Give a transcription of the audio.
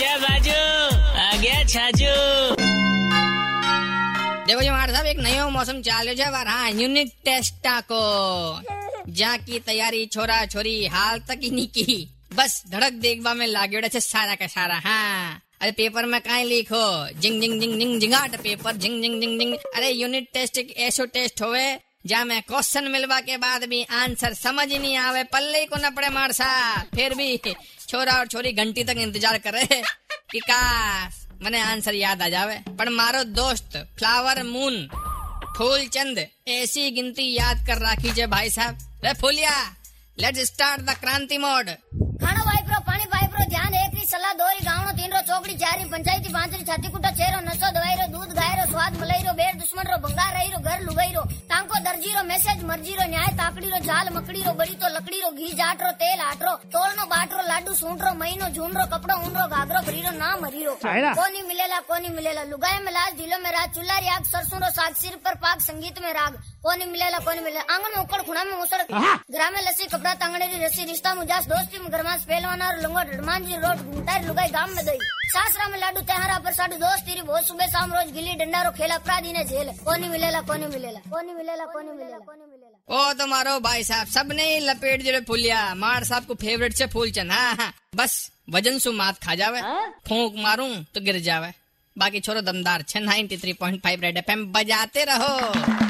आजा बाजू आ गया छाजू। देखो जमार साहब एक नयो मौसम चालू है और हाँ यूनिट टेस्ट को। जा की तैयारी, छोरा छोरी, हाल तक ही नहीं की। बस धड़क देखवा में लागे छे सारा का सारा हाँ। अरे पेपर में कहीं लिखो? जिंग जिंग जिंग जिंग, जिंगाट पेपर, जिंग जिंग जिंग जिंग। अरे यूनिट टेस्ट एक ऐसो टेस्ट होवे जा मैं क्वेश्चन मिलवा के बाद भी आंसर समझ नहीं आवे, पल्ले को न पड़े मार सा। फिर भी छोरा और छोरी घंटी तक इंतज़ार करे कि काश मैंने आंसर याद आ जावे। पर मारो दोस्त फ्लावर मून फूल चंद ऐसी गिनती याद कर राखी जे भाई साहब। रे फूलिया let start the kranti mode खाना भाई प्रो, पानी भाई प्रो, ध्यान एक री सलाह दो री गावनो तीन रो चौकड़ी, चार री पंचायती, पाँच री छाती कुटा, छह रो नसो दवाई रो दूध, गाय रो स्वाद, मलाई रो, बेर दुश्मन रो, बंगार रही रो, घर लुगाई रो। દરજી રો મેસેજ મરજી રો ન્યાય તાપડી રો ઝાલ મકડી રો બળી તો લકડી રો ઘી જાટ રો તેલ આટરો તોલ નો બાટરો લાડુ સૂંટ રો મહીનો झूम रो कपड़ो ऊन रो घाघरो भरी रो नाम हरी रो कोनी मिलेला कोनी मिलेला लुगाई में लाज दिलो में राज चुल्ला आग सरसों रो साग सिर पर पाक संगीत में राग कोनी मिलेला कोनी मिलेला आँगन में खुणा में मुसड़ ग्राम में लस्सी कपड़ा तांगड़ेरी रस्सी रिश्ता मुजास दोस्ती में गरमास पहलवाना और लंगोट हनुमानजी रोड घूमतारी लुगाई गाँव में दई सासरा में लाडू तेहरा पर साडू दोस्त तेरी बहुत सुबह शाम रोज गिल्ली डंडा रो खेला अपराधी ने झेल कोनी मिलेला कोनी मिलेला कोनी मिलेला कोनी मिलेला कोनी मिलेला ओ तो मारो भाई साहब सबने ही लपेट जड़े फूलिया मार साहब को फेवरेट से फूलचंद हाँ हाँ बस वज़न सु मात खा जावे फूंक मारूं तो गिर जावे बाकी छोरो दमदार छह ninety three point five Red F बजाते रहो